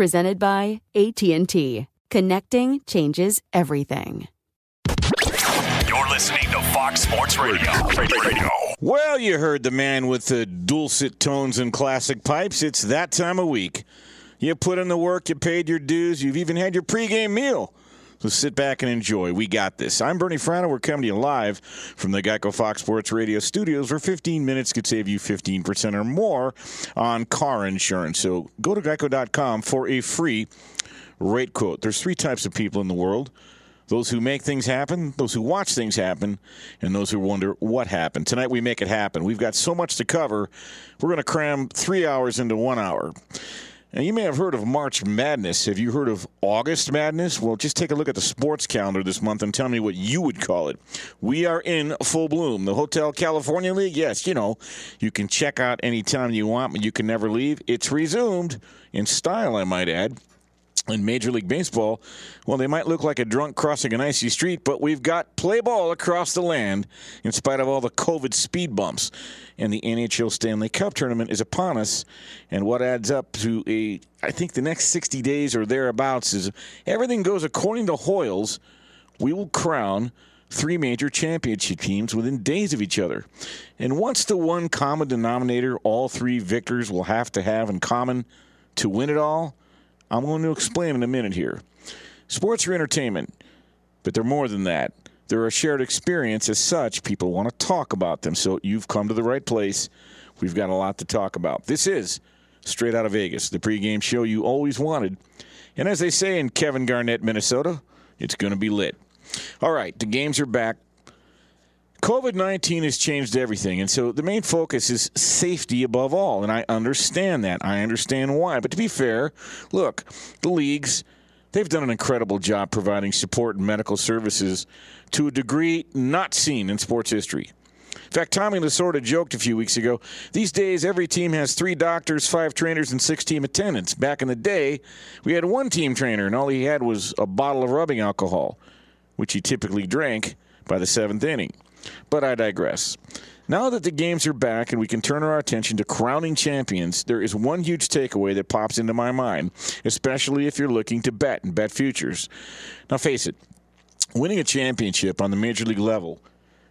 presented by AT&T. Connecting changes everything. You're listening to Fox Sports Radio. Radio. Well, you heard the man with the dulcet tones and classic pipes. It's that time of week. You put in the work, you paid your dues, you've even had your pregame meal. So sit back and enjoy. We got this. I'm Bernie Fratto. We're coming to you live from the Geico Fox Sports Radio studios where 15 minutes could save you 15% or more on car insurance. So go to geico.com for a free rate quote. There's three types of people in the world those who make things happen, those who watch things happen, and those who wonder what happened. Tonight we make it happen. We've got so much to cover. We're going to cram three hours into one hour. And you may have heard of March Madness. Have you heard of August Madness? Well, just take a look at the sports calendar this month and tell me what you would call it. We are in full bloom. The Hotel California League, yes, you know, you can check out anytime you want, but you can never leave. It's resumed in style, I might add in Major League Baseball, well, they might look like a drunk crossing an icy street, but we've got play ball across the land in spite of all the COVID speed bumps. And the NHL Stanley Cup tournament is upon us. And what adds up to a, I think the next 60 days or thereabouts is everything goes according to Hoyles. We will crown three major championship teams within days of each other. And what's the one common denominator all three victors will have to have in common to win it all? I'm going to explain in a minute here. Sports are entertainment, but they're more than that. They're a shared experience. As such, people want to talk about them. So you've come to the right place. We've got a lot to talk about. This is Straight Out of Vegas, the pregame show you always wanted. And as they say in Kevin Garnett, Minnesota, it's going to be lit. All right, the games are back. COVID 19 has changed everything. And so the main focus is safety above all. And I understand that. I understand why. But to be fair, look, the leagues, they've done an incredible job providing support and medical services to a degree not seen in sports history. In fact, Tommy Lasorda joked a few weeks ago these days, every team has three doctors, five trainers, and six team attendants. Back in the day, we had one team trainer, and all he had was a bottle of rubbing alcohol, which he typically drank by the seventh inning. But I digress. Now that the games are back and we can turn our attention to crowning champions, there is one huge takeaway that pops into my mind, especially if you're looking to bet and bet futures. Now, face it, winning a championship on the major league level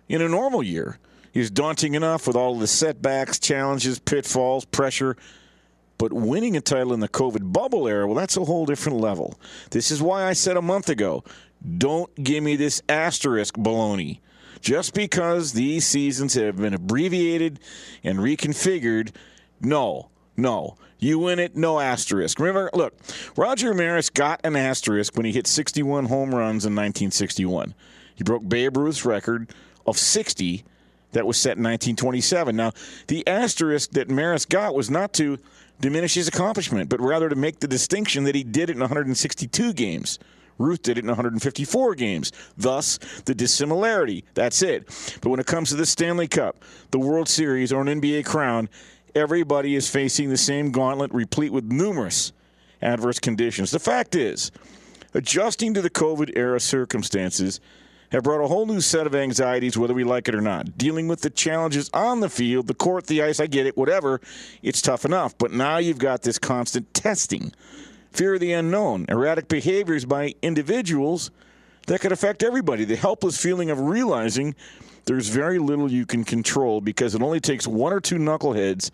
in a normal year is daunting enough with all the setbacks, challenges, pitfalls, pressure. But winning a title in the COVID bubble era, well, that's a whole different level. This is why I said a month ago don't give me this asterisk baloney. Just because these seasons have been abbreviated and reconfigured, no, No. You win it, no asterisk. Remember, look, Roger Maris got an asterisk when he hit 61 home runs in 1961. He broke Babe Ruth's record of 60 that was set in 1927. Now, the asterisk that Maris got was not to diminish his accomplishment, but rather to make the distinction that he did it in 162 games. Ruth did it in 154 games. Thus, the dissimilarity. That's it. But when it comes to the Stanley Cup, the World Series, or an NBA crown, everybody is facing the same gauntlet replete with numerous adverse conditions. The fact is, adjusting to the COVID era circumstances have brought a whole new set of anxieties, whether we like it or not. Dealing with the challenges on the field, the court, the ice, I get it, whatever, it's tough enough. But now you've got this constant testing, fear of the unknown, erratic behaviors by individuals that could affect everybody. The helpless feeling of realizing there's very little you can control because it only takes one or two knuckleheads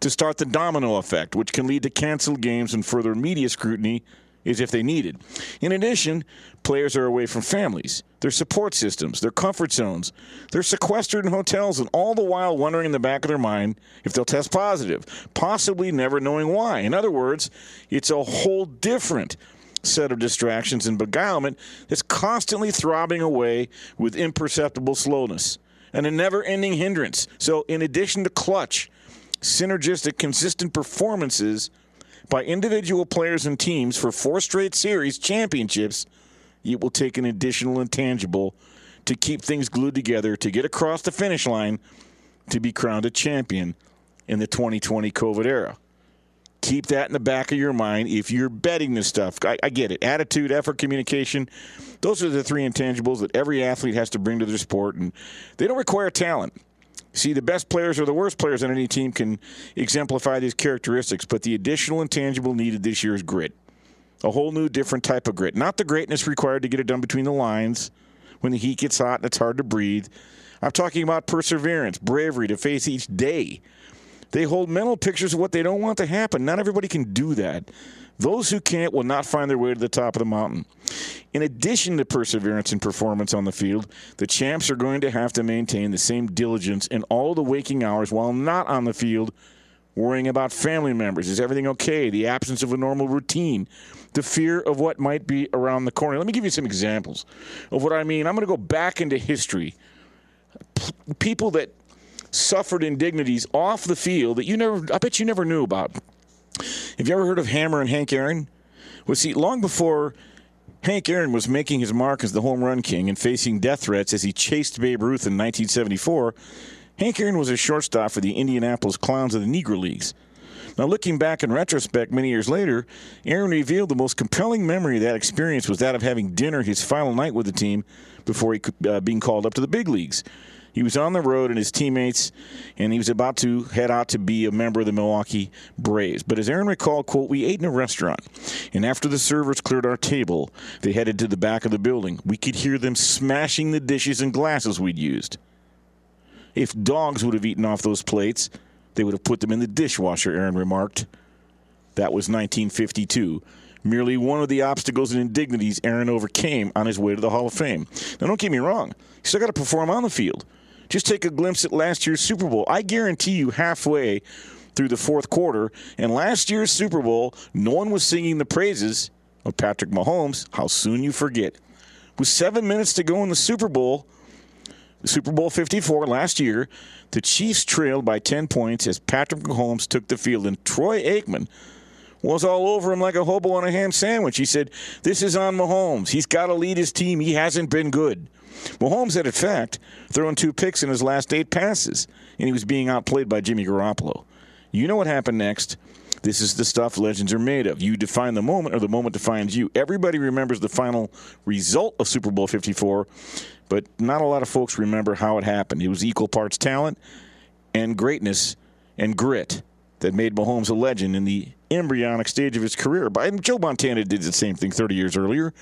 to start the domino effect, which can lead to canceled games and further media scrutiny is if they needed. In addition, players are away from families, their support systems, their comfort zones. They're sequestered in hotels, and all the while wondering in the back of their mind if they'll test positive, possibly never knowing why. In other words, it's a whole different set of distractions and beguilement that's constantly throbbing away with imperceptible slowness and a never ending hindrance. So, in addition to clutch, synergistic, consistent performances, by individual players and teams for four straight series championships, it will take an additional intangible to keep things glued together to get across the finish line to be crowned a champion in the 2020 COVID era. Keep that in the back of your mind if you're betting this stuff. I, I get it. Attitude, effort, communication. Those are the three intangibles that every athlete has to bring to their sport, and they don't require talent. See, the best players or the worst players on any team can exemplify these characteristics, but the additional intangible needed this year is grit. A whole new, different type of grit. Not the greatness required to get it done between the lines when the heat gets hot and it's hard to breathe. I'm talking about perseverance, bravery to face each day. They hold mental pictures of what they don't want to happen. Not everybody can do that. Those who can't will not find their way to the top of the mountain. In addition to perseverance and performance on the field, the champs are going to have to maintain the same diligence in all the waking hours while not on the field, worrying about family members. Is everything okay? The absence of a normal routine, the fear of what might be around the corner. Let me give you some examples of what I mean. I'm going to go back into history. P- people that suffered indignities off the field that you never, I bet you never knew about. Have you ever heard of Hammerin' Hank Aaron? Well, see, long before Hank Aaron was making his mark as the home run king and facing death threats as he chased Babe Ruth in 1974, Hank Aaron was a shortstop for the Indianapolis Clowns of the Negro Leagues. Now, looking back in retrospect many years later, Aaron revealed the most compelling memory of that experience was that of having dinner his final night with the team before he uh, being called up to the big leagues. He was on the road and his teammates, and he was about to head out to be a member of the Milwaukee Braves. But as Aaron recalled, quote, we ate in a restaurant, and after the servers cleared our table, they headed to the back of the building. We could hear them smashing the dishes and glasses we'd used. If dogs would have eaten off those plates, they would have put them in the dishwasher, Aaron remarked. That was 1952 merely one of the obstacles and indignities Aaron overcame on his way to the Hall of Fame. Now, don't get me wrong, you still got to perform on the field. Just take a glimpse at last year's Super Bowl. I guarantee you, halfway through the fourth quarter, and last year's Super Bowl, no one was singing the praises of Patrick Mahomes. How soon you forget. With seven minutes to go in the Super Bowl, Super Bowl 54 last year, the Chiefs trailed by 10 points as Patrick Mahomes took the field, and Troy Aikman was all over him like a hobo on a ham sandwich. He said, This is on Mahomes. He's got to lead his team. He hasn't been good. Mahomes had, in fact, thrown two picks in his last eight passes, and he was being outplayed by Jimmy Garoppolo. You know what happened next. This is the stuff legends are made of. You define the moment, or the moment defines you. Everybody remembers the final result of Super Bowl 54, but not a lot of folks remember how it happened. It was equal parts talent and greatness and grit that made Mahomes a legend in the embryonic stage of his career. But Joe Montana did the same thing 30 years earlier.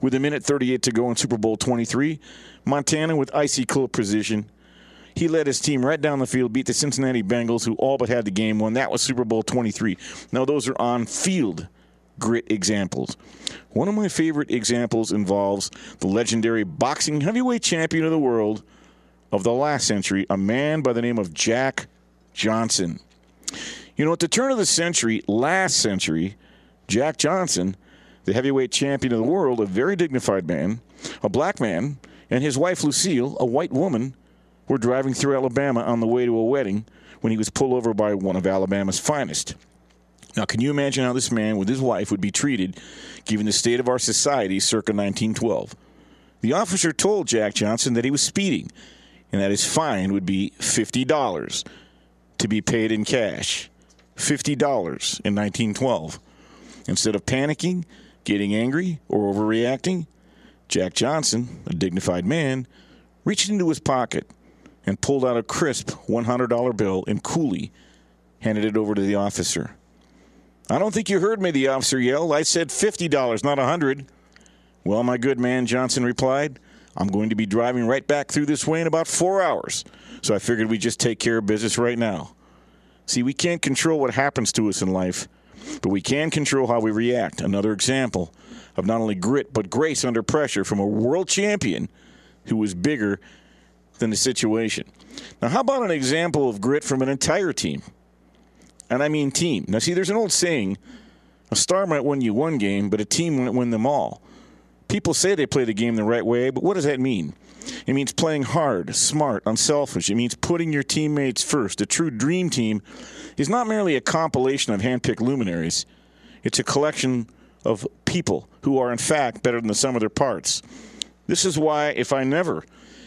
With a minute 38 to go in Super Bowl 23, Montana with icy cold precision. He led his team right down the field, beat the Cincinnati Bengals, who all but had the game won. That was Super Bowl 23. Now, those are on field grit examples. One of my favorite examples involves the legendary boxing heavyweight champion of the world of the last century, a man by the name of Jack Johnson. You know, at the turn of the century, last century, Jack Johnson, the heavyweight champion of the world, a very dignified man, a black man, and his wife Lucille, a white woman, were driving through Alabama on the way to a wedding when he was pulled over by one of Alabama's finest. Now, can you imagine how this man with his wife would be treated given the state of our society circa 1912? The officer told Jack Johnson that he was speeding and that his fine would be $50 to be paid in cash. $50 in 1912. Instead of panicking, getting angry, or overreacting, Jack Johnson, a dignified man, reached into his pocket and pulled out a crisp $100 bill and coolly handed it over to the officer. I don't think you heard me, the officer yelled. I said $50, not a 100 Well, my good man, Johnson replied, I'm going to be driving right back through this way in about four hours, so I figured we'd just take care of business right now. See, we can't control what happens to us in life, but we can control how we react. Another example of not only grit, but grace under pressure from a world champion who was bigger than the situation. Now, how about an example of grit from an entire team? And I mean team. Now, see, there's an old saying a star might win you one game, but a team might win them all. People say they play the game the right way, but what does that mean? It means playing hard, smart, unselfish. It means putting your teammates first. A true dream team is not merely a compilation of handpicked luminaries, it's a collection of people who are, in fact, better than the sum of their parts. This is why, if I never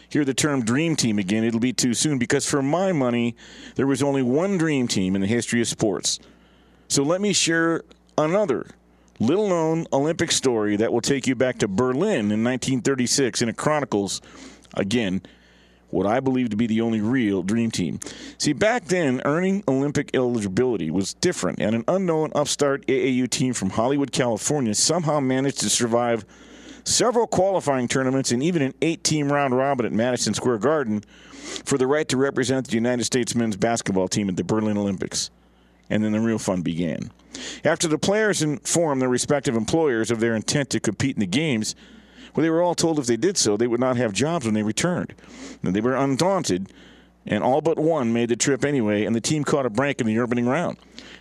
hear the term dream team again, it'll be too soon because, for my money, there was only one dream team in the history of sports. So let me share another little known Olympic story that will take you back to Berlin in 1936, and it chronicles, again, what I believe to be the only real dream team. See, back then, earning Olympic eligibility was different, and an unknown upstart AAU team from Hollywood, California somehow managed to survive several qualifying tournaments and even an eight team round robin at Madison Square Garden for the right to represent the United States men's basketball team at the Berlin Olympics. And then the real fun began. After the players informed their respective employers of their intent to compete in the games, well, they were all told if they did so, they would not have jobs when they returned. And they were undaunted, and all but one made the trip anyway, and the team caught a break in the opening round.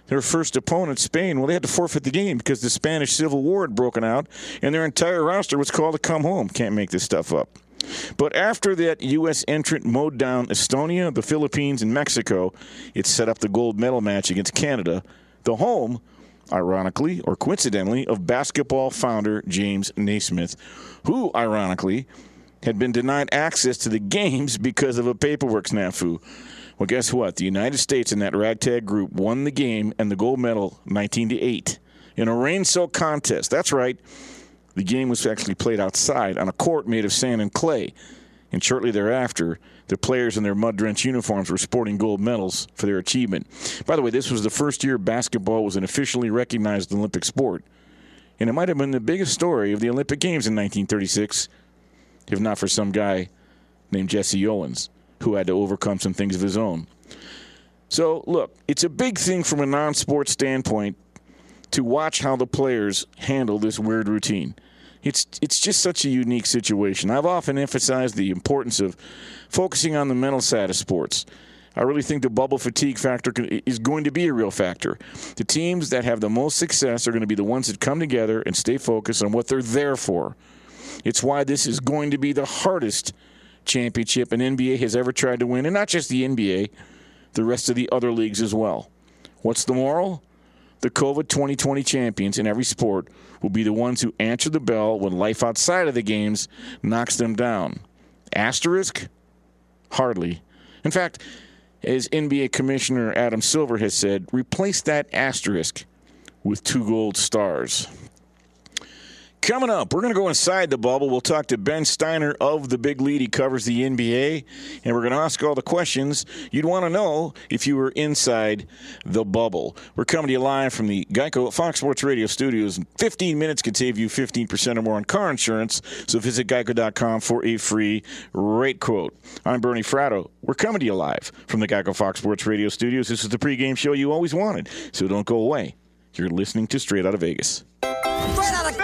Their first opponent, Spain, well, they had to forfeit the game because the Spanish Civil War had broken out, and their entire roster was called to come home. Can't make this stuff up. But after that U.S. entrant mowed down Estonia, the Philippines, and Mexico, it set up the gold medal match against Canada, the home, ironically or coincidentally, of basketball founder James Naismith, who, ironically, had been denied access to the games because of a paperwork snafu. Well, guess what? The United States in that ragtag group won the game and the gold medal 19 to 8 in a rain soaked contest. That's right. The game was actually played outside on a court made of sand and clay. And shortly thereafter, the players in their mud drenched uniforms were sporting gold medals for their achievement. By the way, this was the first year basketball was an officially recognized Olympic sport. And it might have been the biggest story of the Olympic Games in 1936, if not for some guy named Jesse Owens, who had to overcome some things of his own. So, look, it's a big thing from a non sports standpoint to watch how the players handle this weird routine. It's it's just such a unique situation. I've often emphasized the importance of focusing on the mental side of sports. I really think the bubble fatigue factor is going to be a real factor. The teams that have the most success are going to be the ones that come together and stay focused on what they're there for. It's why this is going to be the hardest championship an NBA has ever tried to win, and not just the NBA, the rest of the other leagues as well. What's the moral? The COVID 2020 champions in every sport will be the ones who answer the bell when life outside of the games knocks them down. Asterisk? Hardly. In fact, as NBA Commissioner Adam Silver has said, replace that asterisk with two gold stars. Coming up, we're going to go inside the bubble. We'll talk to Ben Steiner of the Big Lead. He covers the NBA, and we're going to ask all the questions you'd want to know if you were inside the bubble. We're coming to you live from the Geico Fox Sports Radio studios. 15 minutes could save you 15% or more on car insurance, so visit geico.com for a free rate quote. I'm Bernie Fratto. We're coming to you live from the Geico Fox Sports Radio studios. This is the pregame show you always wanted, so don't go away. You're listening to Straight Out of Vegas. Straight out of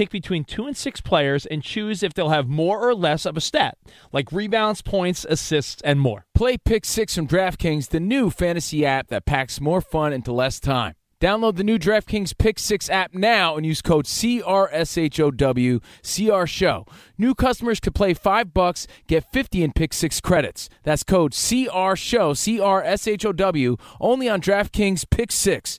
pick between 2 and 6 players and choose if they'll have more or less of a stat, like rebounds, points, assists, and more. Play Pick Six from DraftKings, the new fantasy app that packs more fun into less time. Download the new DraftKings Pick 6 app now and use code CRSHOW, CR Show. New customers could play 5 bucks, get 50 in Pick 6 credits. That's code CR Show, CRSHOW, only on DraftKings Pick 6.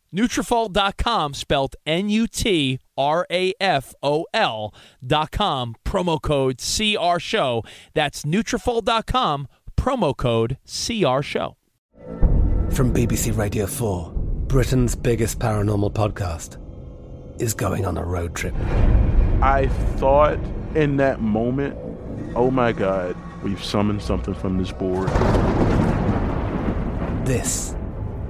Nutrafol.com, spelled N-U-T-R-A-F-O-L dot com, promo code CR Show. That's Nutrafol.com, promo code CR Show. From BBC Radio 4, Britain's biggest paranormal podcast is going on a road trip. I thought in that moment, oh my God, we've summoned something from this board. This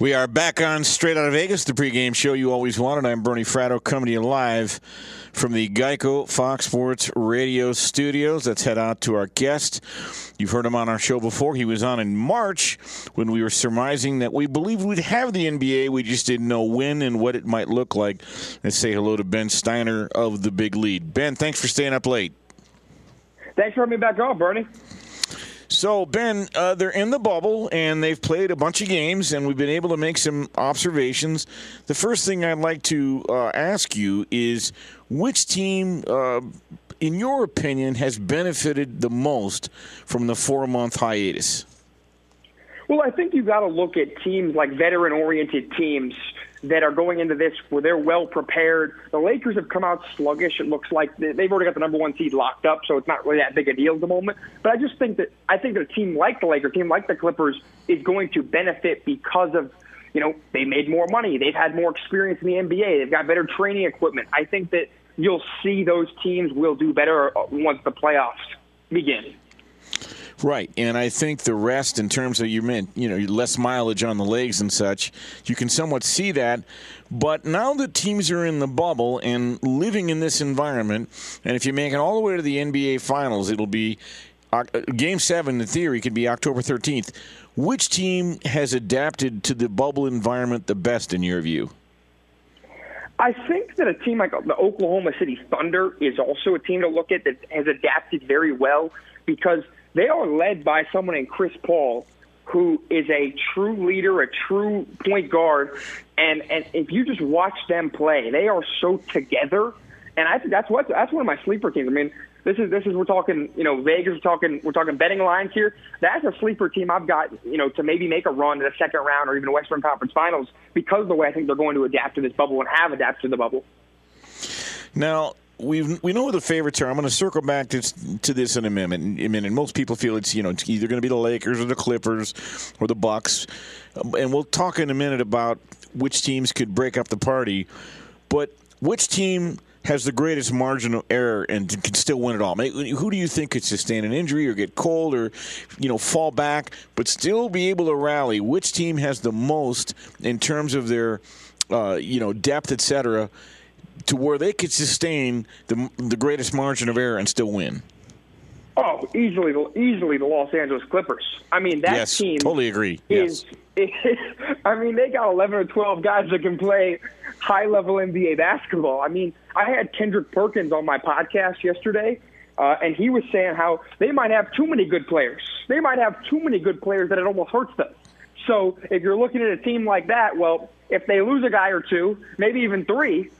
We are back on Straight Out of Vegas, the pregame show you always wanted. I'm Bernie Fratto coming to you live from the Geico Fox Sports Radio studios. Let's head out to our guest. You've heard him on our show before. He was on in March when we were surmising that we believed we'd have the NBA. We just didn't know when and what it might look like. Let's say hello to Ben Steiner of the Big Lead. Ben, thanks for staying up late. Thanks for having me back on, Bernie. So, Ben, uh, they're in the bubble and they've played a bunch of games, and we've been able to make some observations. The first thing I'd like to uh, ask you is which team, uh, in your opinion, has benefited the most from the four month hiatus? Well, I think you've got to look at teams like veteran oriented teams that are going into this where they're well prepared. The Lakers have come out sluggish. It looks like they've already got the number one seed locked up, so it's not really that big a deal at the moment. But I just think that I think that a team like the Lakers, a team like the Clippers, is going to benefit because of you know, they made more money. They've had more experience in the NBA. They've got better training equipment. I think that you'll see those teams will do better uh, once the playoffs begin. Right, and I think the rest, in terms of you meant, you know, less mileage on the legs and such, you can somewhat see that. But now that teams are in the bubble and living in this environment, and if you make it all the way to the NBA Finals, it'll be uh, Game Seven. In theory, could be October thirteenth. Which team has adapted to the bubble environment the best, in your view? I think that a team like the Oklahoma City Thunder is also a team to look at that has adapted very well because they are led by someone named Chris Paul, who is a true leader, a true point guard, and and if you just watch them play, they are so together. And I think that's what that's one of my sleeper teams. I mean, this is this is we're talking you know Vegas, we're talking we're talking betting lines here. That's a sleeper team I've got you know to maybe make a run to the second round or even Western Conference Finals because of the way I think they're going to adapt to this bubble and have adapted to the bubble. Now, we we know who the favorites are. I'm going to circle back to, to this in a minute. In a minute, most people feel it's you know it's either going to be the Lakers or the Clippers or the Bucks, and we'll talk in a minute about which teams could break up the party. But which team has the greatest margin of error and can still win it all? Who do you think could sustain an injury or get cold or you know fall back but still be able to rally? Which team has the most in terms of their uh, you know depth, etc to where they could sustain the the greatest margin of error and still win? Oh, easily, easily the Los Angeles Clippers. I mean, that yes, team totally agree. Is, yes. I mean, they got 11 or 12 guys that can play high level NBA basketball. I mean, I had Kendrick Perkins on my podcast yesterday, uh, and he was saying how they might have too many good players. They might have too many good players that it almost hurts them. So if you're looking at a team like that, well, if they lose a guy or two, maybe even three,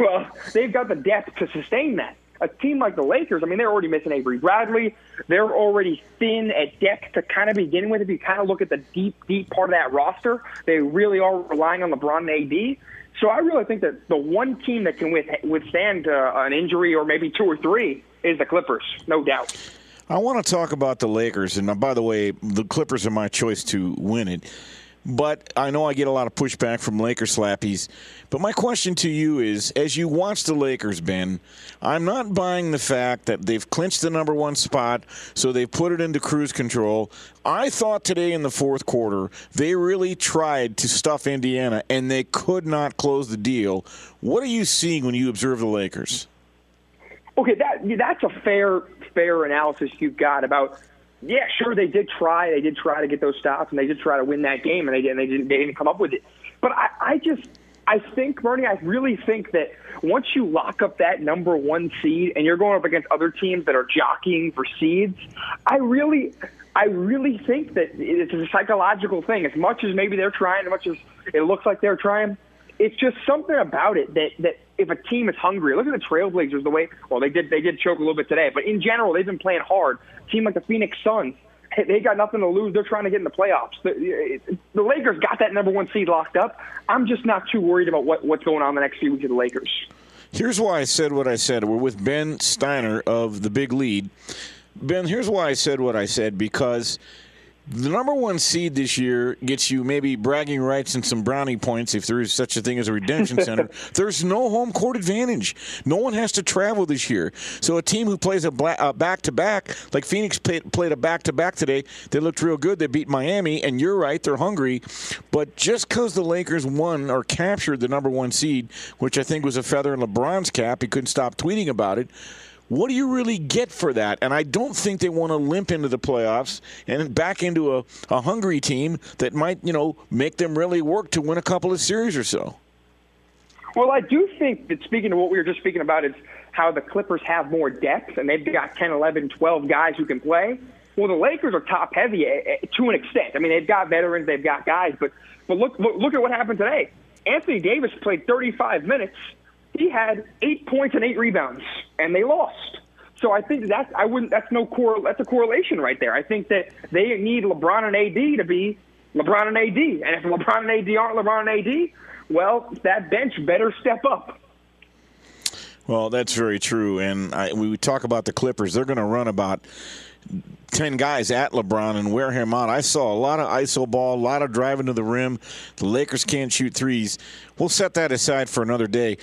well, they've got the depth to sustain that. A team like the Lakers, I mean, they're already missing Avery Bradley. They're already thin at depth to kind of begin with. If you kind of look at the deep, deep part of that roster, they really are relying on LeBron and AD. So I really think that the one team that can withstand uh, an injury or maybe two or three is the Clippers, no doubt. I want to talk about the Lakers, and by the way, the Clippers are my choice to win it. But I know I get a lot of pushback from Laker slappies. But my question to you is as you watch the Lakers, Ben, I'm not buying the fact that they've clinched the number one spot, so they've put it into cruise control. I thought today in the fourth quarter they really tried to stuff Indiana, and they could not close the deal. What are you seeing when you observe the Lakers? Okay, that that's a fair fair analysis you've got about yeah, sure, they did try. They did try to get those stops, and they did try to win that game, and they, and they didn't. They didn't come up with it. But I, I just, I think, Bernie, I really think that once you lock up that number one seed, and you're going up against other teams that are jockeying for seeds, I really, I really think that it's a psychological thing. As much as maybe they're trying, as much as it looks like they're trying, it's just something about it that that if a team is hungry, look at the Trailblazers. The way well they did they did choke a little bit today, but in general they've been playing hard. A team like the Phoenix Suns, they got nothing to lose. They're trying to get in the playoffs. The, the Lakers got that number one seed locked up. I'm just not too worried about what, what's going on the next few weeks of the Lakers. Here's why I said what I said. We're with Ben Steiner of the Big Lead. Ben, here's why I said what I said because the number one seed this year gets you maybe bragging rights and some brownie points if there is such a thing as a redemption center. There's no home court advantage. No one has to travel this year. So a team who plays a back to back, like Phoenix played, played a back to back today, they looked real good. They beat Miami, and you're right, they're hungry. But just because the Lakers won or captured the number one seed, which I think was a feather in LeBron's cap, he couldn't stop tweeting about it what do you really get for that? And I don't think they want to limp into the playoffs and back into a, a hungry team that might, you know, make them really work to win a couple of series or so. Well, I do think that speaking to what we were just speaking about is how the Clippers have more depth and they've got 10, 11, 12 guys who can play. Well, the Lakers are top heavy eh, eh, to an extent. I mean, they've got veterans, they've got guys, but but look look, look at what happened today. Anthony Davis played 35 minutes he had eight points and eight rebounds, and they lost. So I think that's I wouldn't that's no core that's a correlation right there. I think that they need LeBron and AD to be LeBron and AD, and if LeBron and AD aren't LeBron and AD, well, that bench better step up. Well, that's very true. And I, we talk about the Clippers. They're going to run about 10 guys at LeBron and wear him out. I saw a lot of ISO ball, a lot of driving to the rim. The Lakers can't shoot threes. We'll set that aside for another day.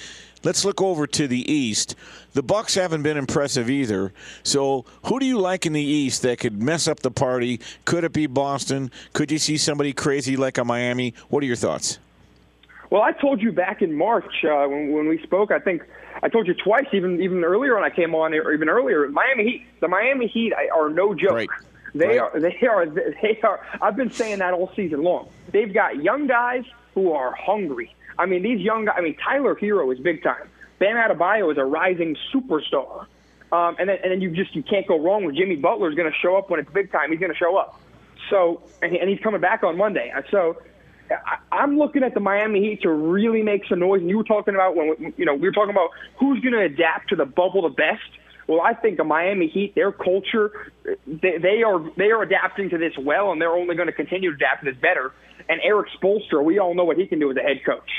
Let's look over to the East. The Bucks haven't been impressive either. So, who do you like in the East that could mess up the party? Could it be Boston? Could you see somebody crazy like a Miami? What are your thoughts? Well, I told you back in March uh, when, when we spoke. I think I told you twice, even even earlier when I came on, or even earlier. Miami Heat, the Miami Heat are no joke. Right. They Right. are. They are. They are. I've been saying that all season long. They've got young guys who are hungry. I mean, these young guys. I mean, Tyler Herro is big time. Bam Adebayo is a rising superstar. Um, and then and then you just you can't go wrong with Jimmy Butler is going to show up when it's big time. He's going to show up. So and, he- and he's coming back on Monday. So I, I'm looking at the Miami Heat to really make some noise. And you were talking about when you know we were talking about who's going to adapt to the bubble the best. Well, I think the Miami Heat, their culture, they, they are they are adapting to this well, and they're only going to continue to adapt to this better. And Eric Spoelstra, we all know what he can do as a head coach.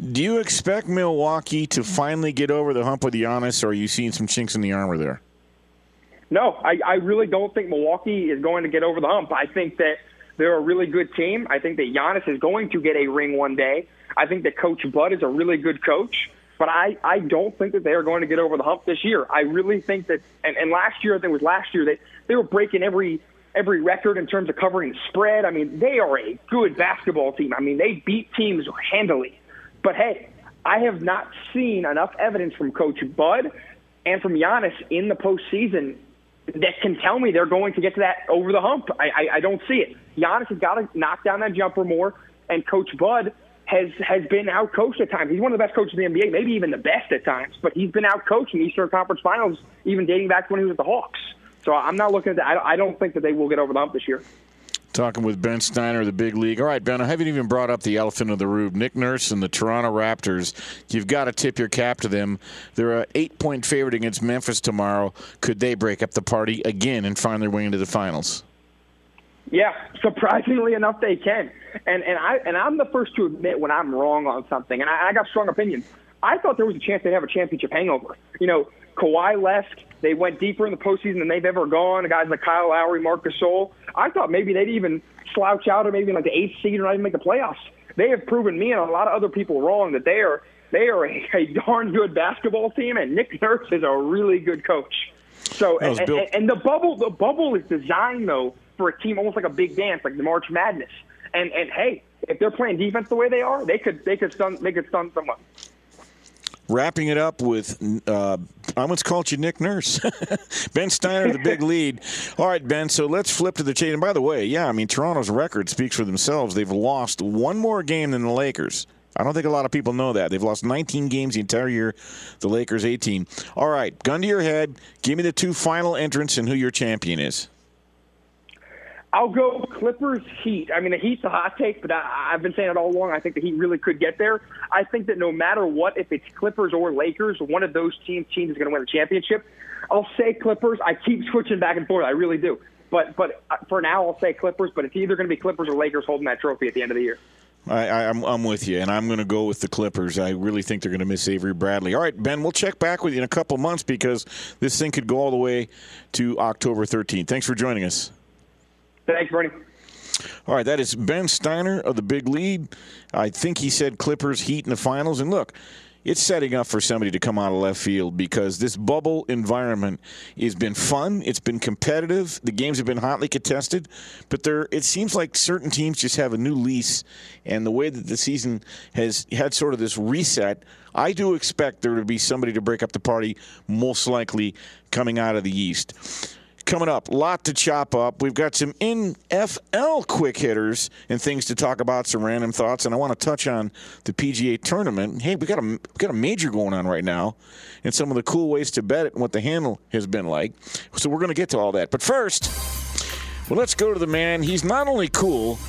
Do you expect Milwaukee to finally get over the hump with Giannis, or are you seeing some chinks in the armor there? No, I, I really don't think Milwaukee is going to get over the hump. I think that they're a really good team. I think that Giannis is going to get a ring one day. I think that Coach Bud is a really good coach, but I, I don't think that they are going to get over the hump this year. I really think that, and, and last year, I think it was last year, they, they were breaking every every record in terms of covering spread. I mean, they are a good basketball team. I mean, they beat teams handily. But hey, I have not seen enough evidence from Coach Bud and from Giannis in the postseason that can tell me they're going to get to that over the hump. I, I, I don't see it. Giannis has got to knock down that jumper more, and Coach Bud has has been out coached at times. He's one of the best coaches in the NBA, maybe even the best at times. But he's been out coached in Eastern Conference Finals, even dating back to when he was with the Hawks. So I'm not looking at that. I, don't think that they will get over the hump this year. Talking with Ben Steiner of the Big Lead. All right, Ben, I haven't even brought up the elephant of the room. Nick Nurse and the Toronto Raptors. You've got to tip your cap to them. They're a eight point favorite against Memphis tomorrow. Could they break up the party again and find their way into the finals? Yeah, surprisingly enough, they can. And and I and I'm the first to admit when I'm wrong on something, and I, I got strong opinions. I thought there was a chance they'd have a championship hangover. You know, Kawhi left. They went deeper in the postseason than they've ever gone. Guys like Kyle Lowry, Marcus Gasol. I thought maybe they'd even slouch out or maybe like the eighth seed or not even make the playoffs. They have proven me and a lot of other people wrong that they are they are a, a darn good basketball team, and Nick Nurse is a really good coach. So and, and, and the bubble the bubble is designed though for a team almost like a big dance, like the March Madness. And and hey, if they're playing defense the way they are, they could they could stun they could stun someone. Wrapping it up with, uh, I once called you Nick Nurse. ben Steiner, the big lead. All right, Ben, so let's flip to the chain. And by the way, yeah, I mean, Toronto's record speaks for themselves. They've lost one more game than the Lakers. I don't think a lot of people know that. They've lost 19 games the entire year, the Lakers 18. All right, gun to your head. Give me the two final entrants and who your champion is. I'll go Clippers Heat. I mean, the Heat's a hot take, but I, I've been saying it all along. I think the Heat really could get there. I think that no matter what, if it's Clippers or Lakers, one of those teams teams is going to win the championship. I'll say Clippers. I keep switching back and forth. I really do. But but uh, for now, I'll say Clippers. But it's either going to be Clippers or Lakers holding that trophy at the end of the year. I, I, I'm, I'm with you, and I'm going to go with the Clippers. I really think they're going to miss Avery Bradley. All right, Ben, we'll check back with you in a couple months because this thing could go all the way to October 13th. Thanks for joining us. Thanks, Bernie. All right, that is Ben Steiner of the Big Lead. I think he said Clippers Heat in the finals. And look, it's setting up for somebody to come out of left field because this bubble environment has been fun. It's been competitive. The games have been hotly contested, but there it seems like certain teams just have a new lease. And the way that the season has had sort of this reset, I do expect there to be somebody to break up the party, most likely coming out of the East. Coming up, lot to chop up. We've got some NFL quick hitters and things to talk about, some random thoughts, and I want to touch on the PGA tournament. Hey, we got a we got a major going on right now, and some of the cool ways to bet it and what the handle has been like. So we're going to get to all that, but first. Well, let's go to the man. He's not only cool,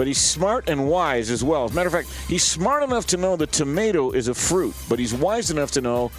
but he's smart and wise as well. As a matter of fact, he's smart enough to know the tomato is a fruit, but he's wise enough to know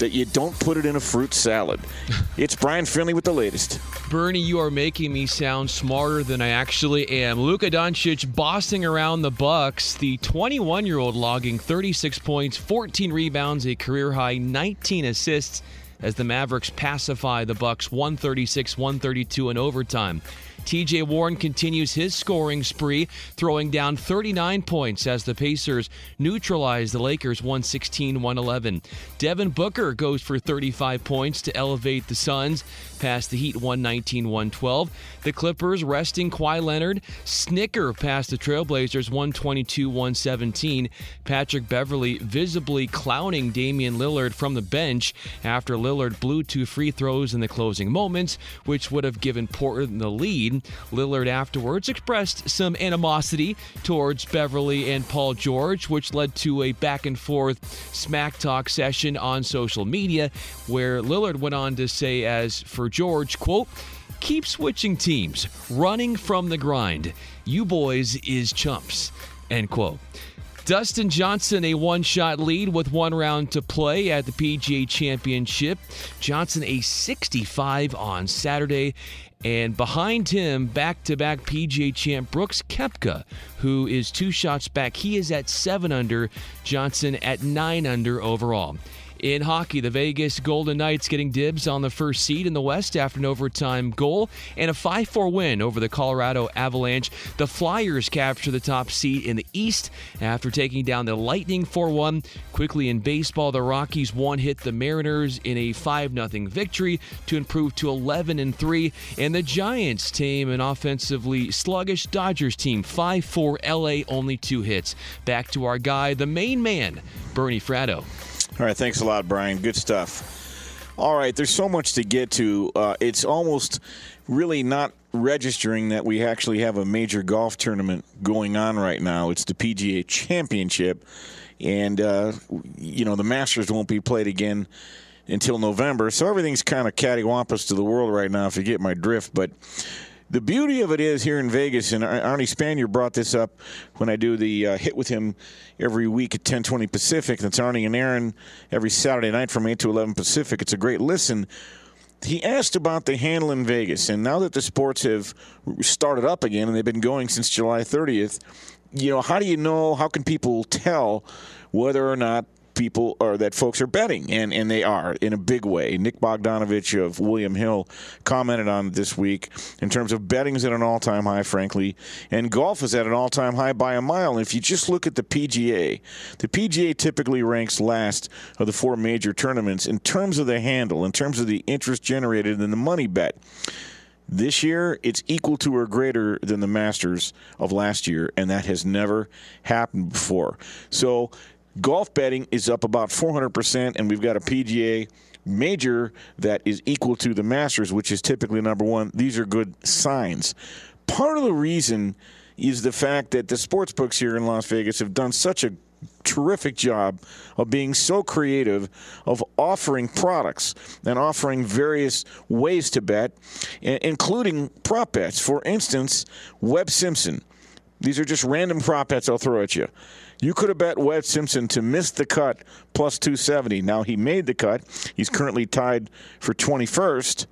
that you don't put it in a fruit salad. it's Brian Finley with the latest. Bernie, you are making me sound smarter than I actually am. Luka Doncic bossing around the Bucks. The 21-year-old logging 36 points, 14 rebounds, a career high 19 assists as the Mavericks pacify the Bucks 136-132 in overtime. TJ Warren continues his scoring spree, throwing down 39 points as the Pacers neutralize the Lakers 116 111. Devin Booker goes for 35 points to elevate the Suns past the Heat 119 112. The Clippers resting Kawhi Leonard, snicker past the Trailblazers 122 117. Patrick Beverley visibly clowning Damian Lillard from the bench after Lillard blew two free throws in the closing moments, which would have given Portland the lead. Lillard afterwards expressed some animosity towards Beverley and Paul George, which led to a back and forth smack talk session on social media, where Lillard went on to say, as for George, quote, keep switching teams, running from the grind. You boys is chumps, end quote. Dustin Johnson, a one shot lead with one round to play at the PGA Championship. Johnson, a 65 on Saturday. And behind him, back to back PGA champ Brooks Koepka, who is two shots back. He is at seven under, Johnson at nine under overall. In hockey, the Vegas Golden Knights getting dibs on the first seed in the West after an overtime goal and a 5 4 win over the Colorado Avalanche. The Flyers capture the top seed in the East after taking down the Lightning 4 1. Quickly in baseball, the Rockies one hit the Mariners in a 5 0 victory to improve to 11 and 3. And the Giants tame an offensively sluggish Dodgers team 5 4 LA, only two hits. Back to our guy, the main man, Bernie Fratto. All right, thanks a lot, Brian. Good stuff. All right, there's so much to get to. Uh, it's almost really not registering that we actually have a major golf tournament going on right now. It's the PGA Championship, and uh, you know the Masters won't be played again until November, so everything's kind of cattywampus to the world right now, if you get my drift. But the beauty of it is here in Vegas, and Arnie Spanier brought this up when I do the uh, hit with him every week at 10:20 Pacific. That's Arnie and Aaron every Saturday night from 8 to 11 Pacific. It's a great listen. He asked about the handle in Vegas, and now that the sports have started up again and they've been going since July 30th, you know, how do you know? How can people tell whether or not people or that folks are betting, and, and they are in a big way. Nick Bogdanovich of William Hill commented on this week in terms of betting is at an all time high, frankly, and golf is at an all time high by a mile. And if you just look at the PGA, the PGA typically ranks last of the four major tournaments in terms of the handle, in terms of the interest generated in the money bet. This year, it's equal to or greater than the Masters of last year, and that has never happened before. So golf betting is up about 400%, and we've got a PGA major that is equal to the Masters, which is typically number one. These are good signs. Part of the reason is the fact that the sports books here in Las Vegas have done such a terrific job of being so creative of offering products and offering various ways to bet including prop bets for instance webb simpson these are just random prop bets i'll throw at you you could have bet Webb Simpson to miss the cut plus 270. Now he made the cut. He's currently tied for 21st.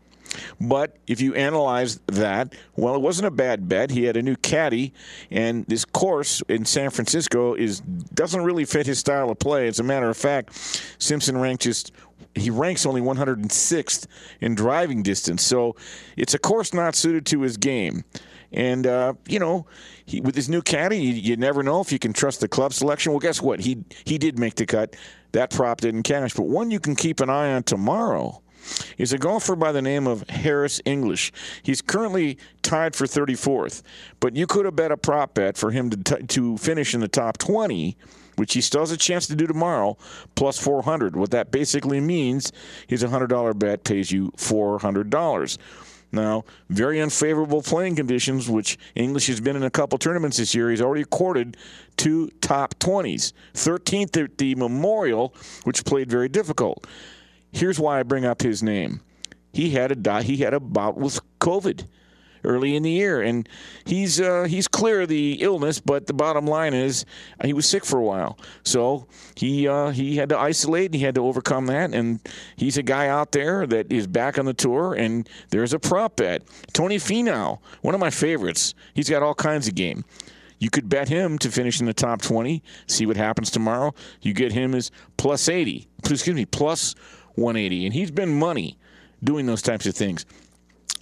But if you analyze that, well, it wasn't a bad bet. He had a new caddy, and this course in San Francisco is doesn't really fit his style of play. As a matter of fact, Simpson ranked just he ranks only 106th in driving distance, so it's a course not suited to his game. And uh, you know, he, with his new caddy, you, you, never know if you can trust the club selection. Well, guess what? He he did make the cut. That prop didn't cash. But one you can keep an eye on tomorrow is a golfer by the name of Harris English. He's currently tied for 34th, but you could have bet a prop bet for him to t- to finish in the top 20 which he still has a chance to do tomorrow, plus 400. What that basically means is a $100 bet pays you $400. Now, very unfavorable playing conditions, which English has been in a couple tournaments this year. He's already courted two top 20s. 13th at the Memorial, which played very difficult. Here's why I bring up his name. He had a he had a bout with COVID early in the year, and he's uh, he's clear of the illness. But the bottom line is he was sick for a while, so he uh, he had to isolate and he had to overcome that. And he's a guy out there that is back on the tour, and there's a prop bet. Tony Finau, one of my favorites. He's got all kinds of game. You could bet him to finish in the top 20, see what happens tomorrow. You get him as plus 80, excuse me, plus 180. And he's been money doing those types of things.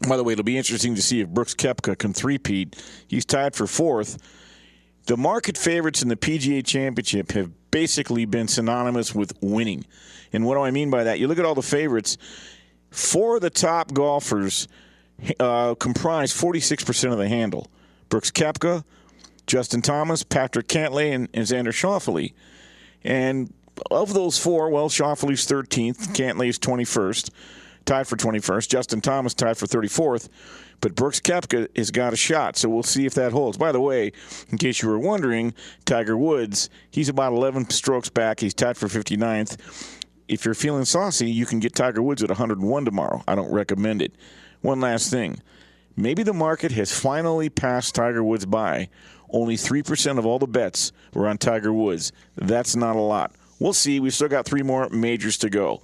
By the way, it'll be interesting to see if Brooks Koepka can threepeat. He's tied for fourth. The market favorites in the PGA Championship have basically been synonymous with winning. And what do I mean by that? You look at all the favorites, four of the top golfers uh, comprise 46% of the handle. Brooks Koepka, Justin Thomas, Patrick Cantlay, and, and Xander Schauffele. And of those four, well, Schauffele's 13th, Cantlay's 21st, tied for 21st. Justin Thomas tied for 34th. But Brooks Koepka has got a shot, so we'll see if that holds. By the way, in case you were wondering, Tiger Woods, he's about 11 strokes back. He's tied for 59th. If you're feeling saucy, you can get Tiger Woods at 101 tomorrow. I don't recommend it. One last thing. Maybe the market has finally passed Tiger Woods by only 3% of all the bets were on Tiger Woods. That's not a lot. We'll see. We've still got three more majors to go.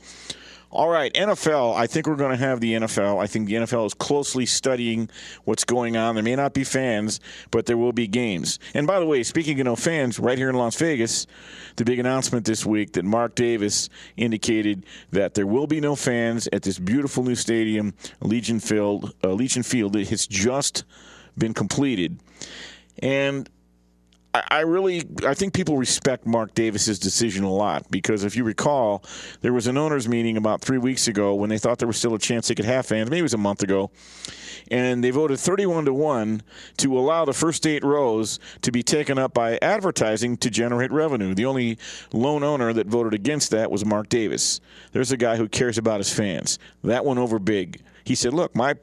All right, NFL. I think we're going to have the NFL. I think the NFL is closely studying what's going on. There may not be fans, but there will be games. And by the way, speaking of no fans, right here in Las Vegas, the big announcement this week that Mark Davis indicated that there will be no fans at this beautiful new stadium, Legion Field. Uh, Legion Field. It has just been completed. And I really, I think people respect Mark Davis's decision a lot because if you recall, there was an owners meeting about three weeks ago when they thought there was still a chance they could have fans. Maybe it was a month ago, and they voted 31 to one to allow the first eight rows to be taken up by advertising to generate revenue. The only lone owner that voted against that was Mark Davis. There's a guy who cares about his fans. That went over big. He said, "Look, my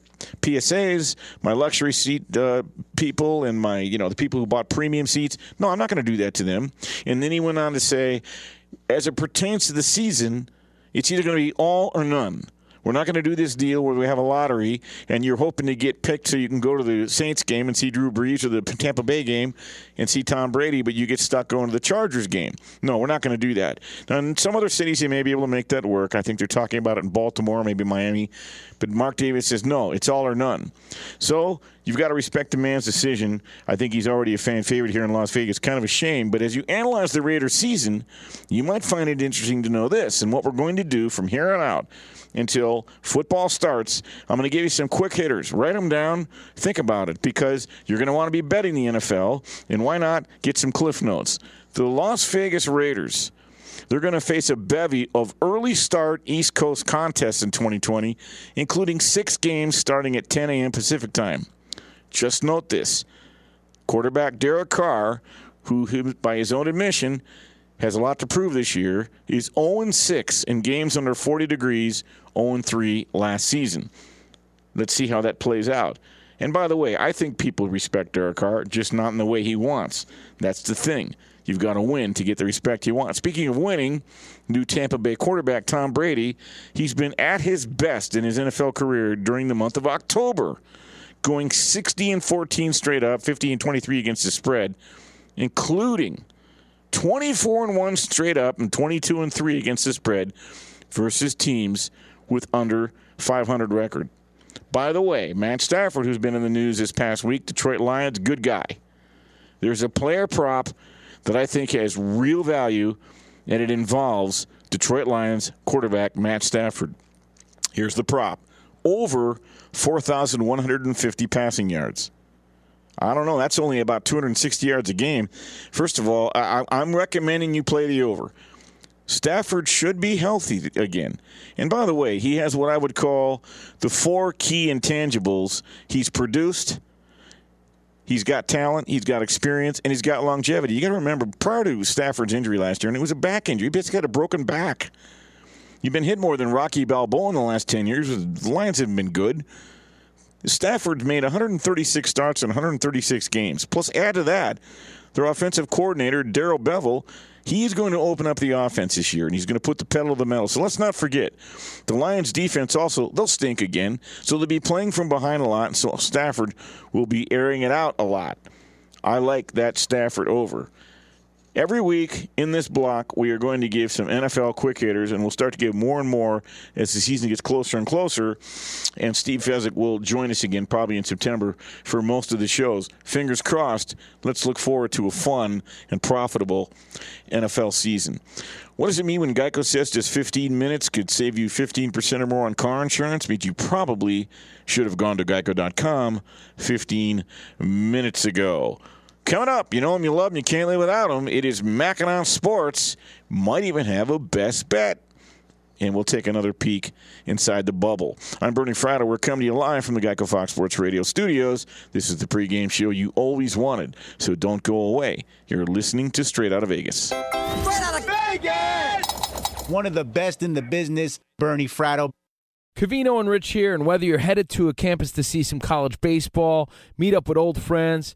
PSAs, my luxury seat uh, people, and my you know the people who bought premium seats. No, I'm not going to do that to them." And then he went on to say, "As it pertains to the season, it's either going to be all or none." We're not going to do this deal where we have a lottery and you're hoping to get picked so you can go to the Saints game and see Drew Brees or the Tampa Bay game and see Tom Brady, but you get stuck going to the Chargers game. No, we're not going to do that. Now, in some other cities, you may be able to make that work. I think they're talking about it in Baltimore, maybe Miami. But Mark Davis says, no, it's all or none. So you've got to respect the man's decision. I think he's already a fan favorite here in Las Vegas. Kind of a shame. But as you analyze the Raiders season, you might find it interesting to know this. And what we're going to do from here on out until football starts. I'm going to give you some quick hitters. Write them down. Think about it because you're going to want to be betting the NFL. And why not get some cliff notes? The Las Vegas Raiders. They're going to face a bevy of early start East Coast contests in 2020, including six games starting at 10 a.m. Pacific time. Just note this quarterback Derek Carr, who, by his own admission, has a lot to prove this year. is 0 6 in games under 40 degrees, 0 3 last season. Let's see how that plays out. And by the way, I think people respect Derek Carr, just not in the way he wants. That's the thing. You've got to win to get the respect you want. Speaking of winning, new Tampa Bay quarterback Tom Brady, he's been at his best in his NFL career during the month of October, going 60 and 14 straight up, 50 and 23 against the spread, including 24 and 1 straight up and 22 and 3 against the spread versus teams with under 500 record. By the way, Matt Stafford, who's been in the news this past week, Detroit Lions, good guy. There's a player prop that I think has real value, and it involves Detroit Lions quarterback Matt Stafford. Here's the prop over 4,150 passing yards. I don't know. That's only about 260 yards a game. First of all, I, am recommending you play the over. Stafford should be healthy again. And by the way, he has what I would call the four key intangibles. He's produced, he's got talent, he's got experience, and he's got longevity. You got to remember, prior to Stafford's injury last year, and it was a back injury, he basically had a broken back. You've been hit more than Rocky Balboa in the last 10 years. The Lions haven't been good. Stafford's made 136 starts in 136 games. Plus, add to that their offensive coordinator, Darrell Bevell, he's going to open up the offense this year and he's going to put the pedal to the metal. So let's not forget, the Lions defense also, they'll stink again. So they'll be playing from behind a lot. And so Stafford will be airing it out a lot. I like that Stafford over. Every week in this block, we are going to give some NFL quick hitters, and we'll start to give more and more as the season gets closer and closer. And Steve Fezzik will join us again probably in September for most of the shows. Fingers crossed. Let's look forward to a fun and profitable NFL season. What does it mean when Geico says just 15 minutes could save you 15% or more on car insurance? Means you probably should have gone to geico.com 15 minutes ago. Coming up, you know him, you love him, you can't live without him. It is Mackinac Sports. Might even have a best bet. And we'll take another peek inside the bubble. I'm Bernie Fratto. We're coming to you live from the Geico Fox Sports Radio studios. This is the pregame show you always wanted, so don't go away. You're listening to Straight Out of Vegas. Straight Out of Vegas! One of the best in the business, Bernie Fratto. Covino and Rich here, and whether you're headed to a campus to see some college baseball, meet up with old friends,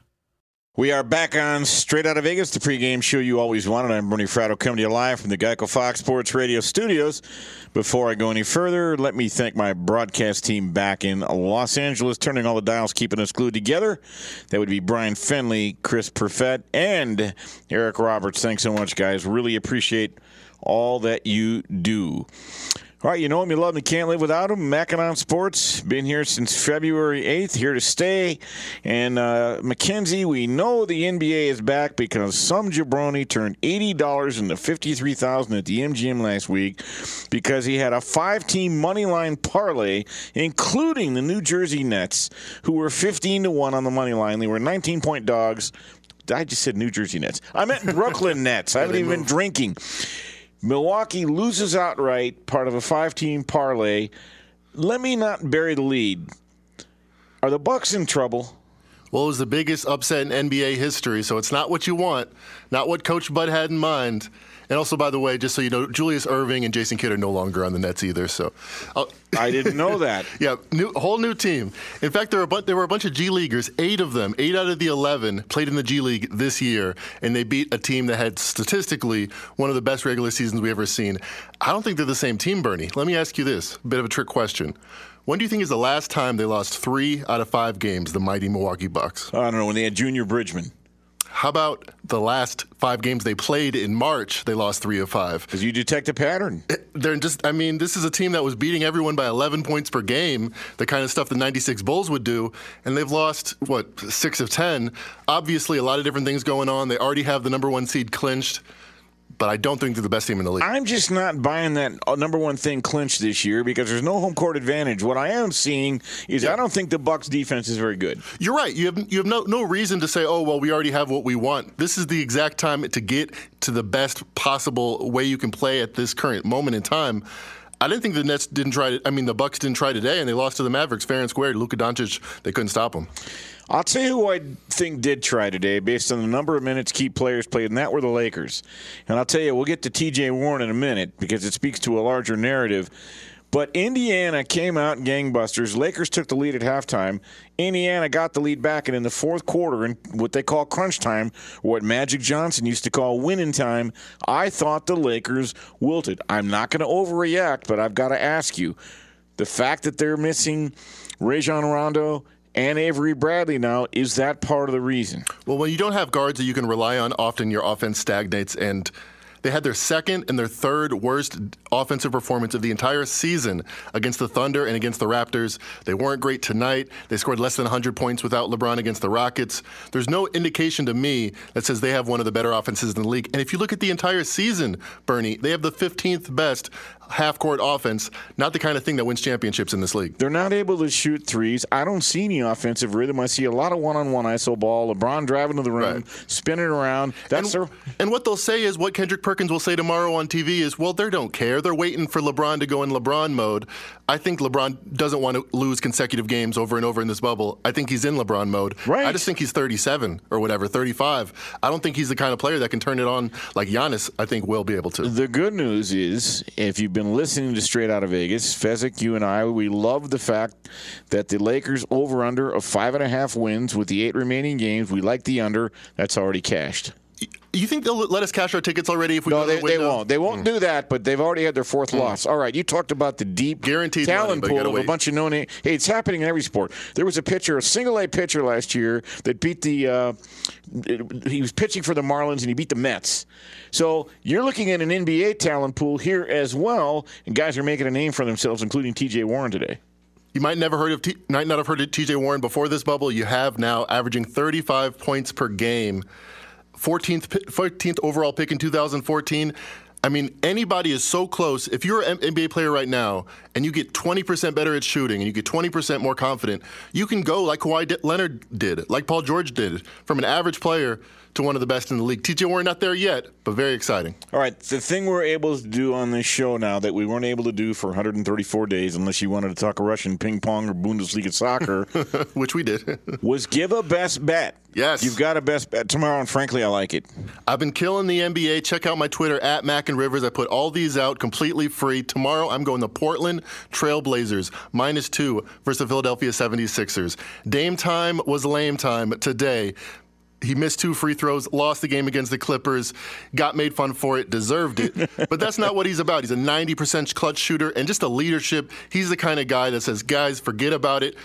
We are back on Straight Out of Vegas, the pregame show you always wanted. I'm Bernie Fratto coming to you live from the Geico Fox Sports Radio studios. Before I go any further, let me thank my broadcast team back in Los Angeles, turning all the dials, keeping us glued together. That would be Brian Fenley, Chris Perfett, and Eric Roberts. Thanks so much, guys. Really appreciate all that you do. All right, you know him, you love him, you can't live without him. Mackinac Sports, been here since February 8th, here to stay. And uh, Mackenzie, we know the NBA is back because some jabroni turned $80 into 53,000 at the MGM last week because he had a five-team money line parlay, including the New Jersey Nets, who were 15 to 1 on the money line. They were 19-point dogs I just said New Jersey Nets. I meant Brooklyn Nets. I haven't even been drinking. Milwaukee loses outright, part of a five-team parlay. Let me not bury the lead. Are the Bucks in trouble? Well, it was the biggest upset in NBA history, so it's not what you want, not what Coach Bud had in mind. And also, by the way, just so you know, Julius Erving and Jason Kidd are no longer on the Nets either. So, I didn't know that. yeah, new, whole new team. In fact, there were, bu- there were a bunch of G Leaguers. Eight of them, eight out of the eleven, played in the G League this year, and they beat a team that had statistically one of the best regular seasons we've ever seen. I don't think they're the same team, Bernie. Let me ask you this: a bit of a trick question. When do you think is the last time they lost three out of five games, the mighty Milwaukee Bucks? I don't know, when they had Junior Bridgeman. How about the last five games they played in March? They lost three of five. Because you detect a pattern. They're just, I mean, this is a team that was beating everyone by 11 points per game, the kind of stuff the 96 Bulls would do, and they've lost, what, six of 10. Obviously, a lot of different things going on. They already have the number one seed clinched but I don't think they're the best team in the league. I'm just not buying that uh, number one thing clinched this year because there's no home court advantage. What I am seeing is yeah. I don't think the Bucks defense is very good. You're right. You have you have no no reason to say, oh well, we already have what we want. This is the exact time to get to the best possible way you can play at this current moment in time. I didn't think the Nets didn't try. I mean, the Bucks didn't try today, and they lost to the Mavericks fair and square. Luka Doncic, they couldn't stop them. I'll tell you who I think did try today based on the number of minutes key players played, and that were the Lakers. And I'll tell you, we'll get to TJ Warren in a minute because it speaks to a larger narrative. But Indiana came out gangbusters. Lakers took the lead at halftime. Indiana got the lead back, and in the fourth quarter, in what they call crunch time, what Magic Johnson used to call winning time, I thought the Lakers wilted. I'm not going to overreact, but I've got to ask you the fact that they're missing Rajon Rondo and Avery Bradley now. Is that part of the reason? Well, when you don't have guards that you can rely on, often your offense stagnates and they had their second and their third worst offensive performance of the entire season against the Thunder and against the Raptors. They weren't great tonight. They scored less than 100 points without LeBron against the Rockets. There's no indication to me that says they have one of the better offenses in the league. And if you look at the entire season, Bernie, they have the 15th best half court offense, not the kind of thing that wins championships in this league. They're not able to shoot threes. I don't see any offensive rhythm. I see a lot of one on one ISO ball, LeBron driving to the rim, right. spinning around. That's and, their... and what they'll say is what Kendrick Perkins will say tomorrow on TV is, well, they don't care. They're waiting for LeBron to go in LeBron mode. I think LeBron doesn't want to lose consecutive games over and over in this bubble. I think he's in LeBron mode. Right. I just think he's 37 or whatever, 35. I don't think he's the kind of player that can turn it on like Giannis, I think, will be able to. The good news is, if you've been listening to Straight Out of Vegas, Fezzik, you and I, we love the fact that the Lakers over under of five and a half wins with the eight remaining games. We like the under. That's already cashed. You think they'll let us cash our tickets already if we no, go they, the they won't. They won't mm. do that, but they've already had their fourth mm. loss. All right, you talked about the deep guaranteed talent money, pool of wait. a bunch of known. Hey, it's happening in every sport. There was a pitcher, a single A pitcher last year that beat the. Uh, he was pitching for the Marlins and he beat the Mets. So you're looking at an NBA talent pool here as well, and guys are making a name for themselves, including T.J. Warren today. You might never heard of T- might not have heard of T.J. Warren before this bubble. You have now, averaging 35 points per game. 14th, 14th overall pick in 2014. I mean, anybody is so close. If you're an NBA player right now and you get 20% better at shooting and you get 20% more confident, you can go like Kawhi Leonard did, like Paul George did, from an average player to one of the best in the league. TJ, we're not there yet, but very exciting. All right, the thing we're able to do on this show now that we weren't able to do for 134 days, unless you wanted to talk Russian ping pong or Bundesliga soccer, which we did, was give a best bet. Yes. You've got a best bet tomorrow, and frankly, I like it. I've been killing the NBA. Check out my Twitter at Mac and Rivers. I put all these out completely free. Tomorrow, I'm going to Portland Trailblazers, minus two versus the Philadelphia 76ers. Dame time was lame time today he missed two free throws, lost the game against the Clippers, got made fun for it, deserved it. but that's not what he's about. He's a 90% clutch shooter and just a leadership. He's the kind of guy that says, guys, forget about it.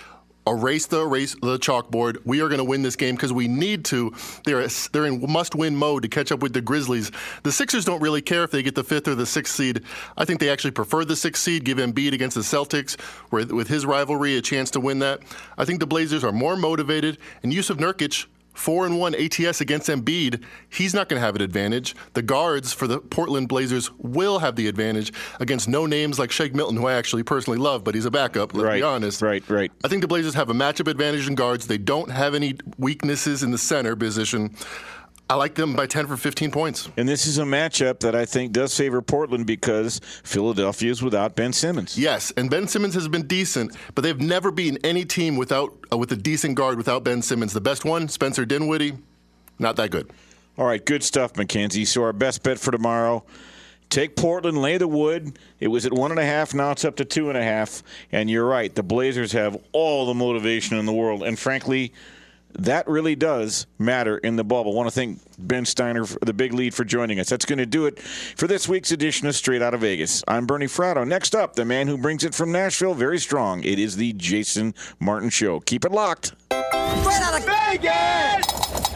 Erase the erase the chalkboard. We are going to win this game because we need to. They're they're in must-win mode to catch up with the Grizzlies. The Sixers don't really care if they get the fifth or the sixth seed. I think they actually prefer the sixth seed. Give Embiid against the Celtics, with his rivalry, a chance to win that. I think the Blazers are more motivated, and Jusuf Nurkic 4 and 1 ATS against Embiid, he's not going to have an advantage. The guards for the Portland Blazers will have the advantage against no names like Shake Milton, who I actually personally love, but he's a backup, let's Right, be honest. Right, right. I think the Blazers have a matchup advantage in guards. They don't have any weaknesses in the center position. I like them by 10 for 15 points. And this is a matchup that I think does favor Portland because Philadelphia is without Ben Simmons. Yes, and Ben Simmons has been decent, but they've never beaten any team without uh, with a decent guard without Ben Simmons. The best one, Spencer Dinwiddie, not that good. All right, good stuff, McKenzie. So our best bet for tomorrow. Take Portland, lay the wood. It was at one and a half, now it's up to two and a half. And you're right, the Blazers have all the motivation in the world. And frankly, that really does matter in the bubble. I want to thank Ben Steiner for the big lead for joining us. That's going to do it for this week's edition of Straight Out of Vegas. I'm Bernie Fratto. Next up, the man who brings it from Nashville very strong. It is the Jason Martin Show. Keep it locked. Straight out of Vegas!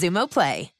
Xumo Play.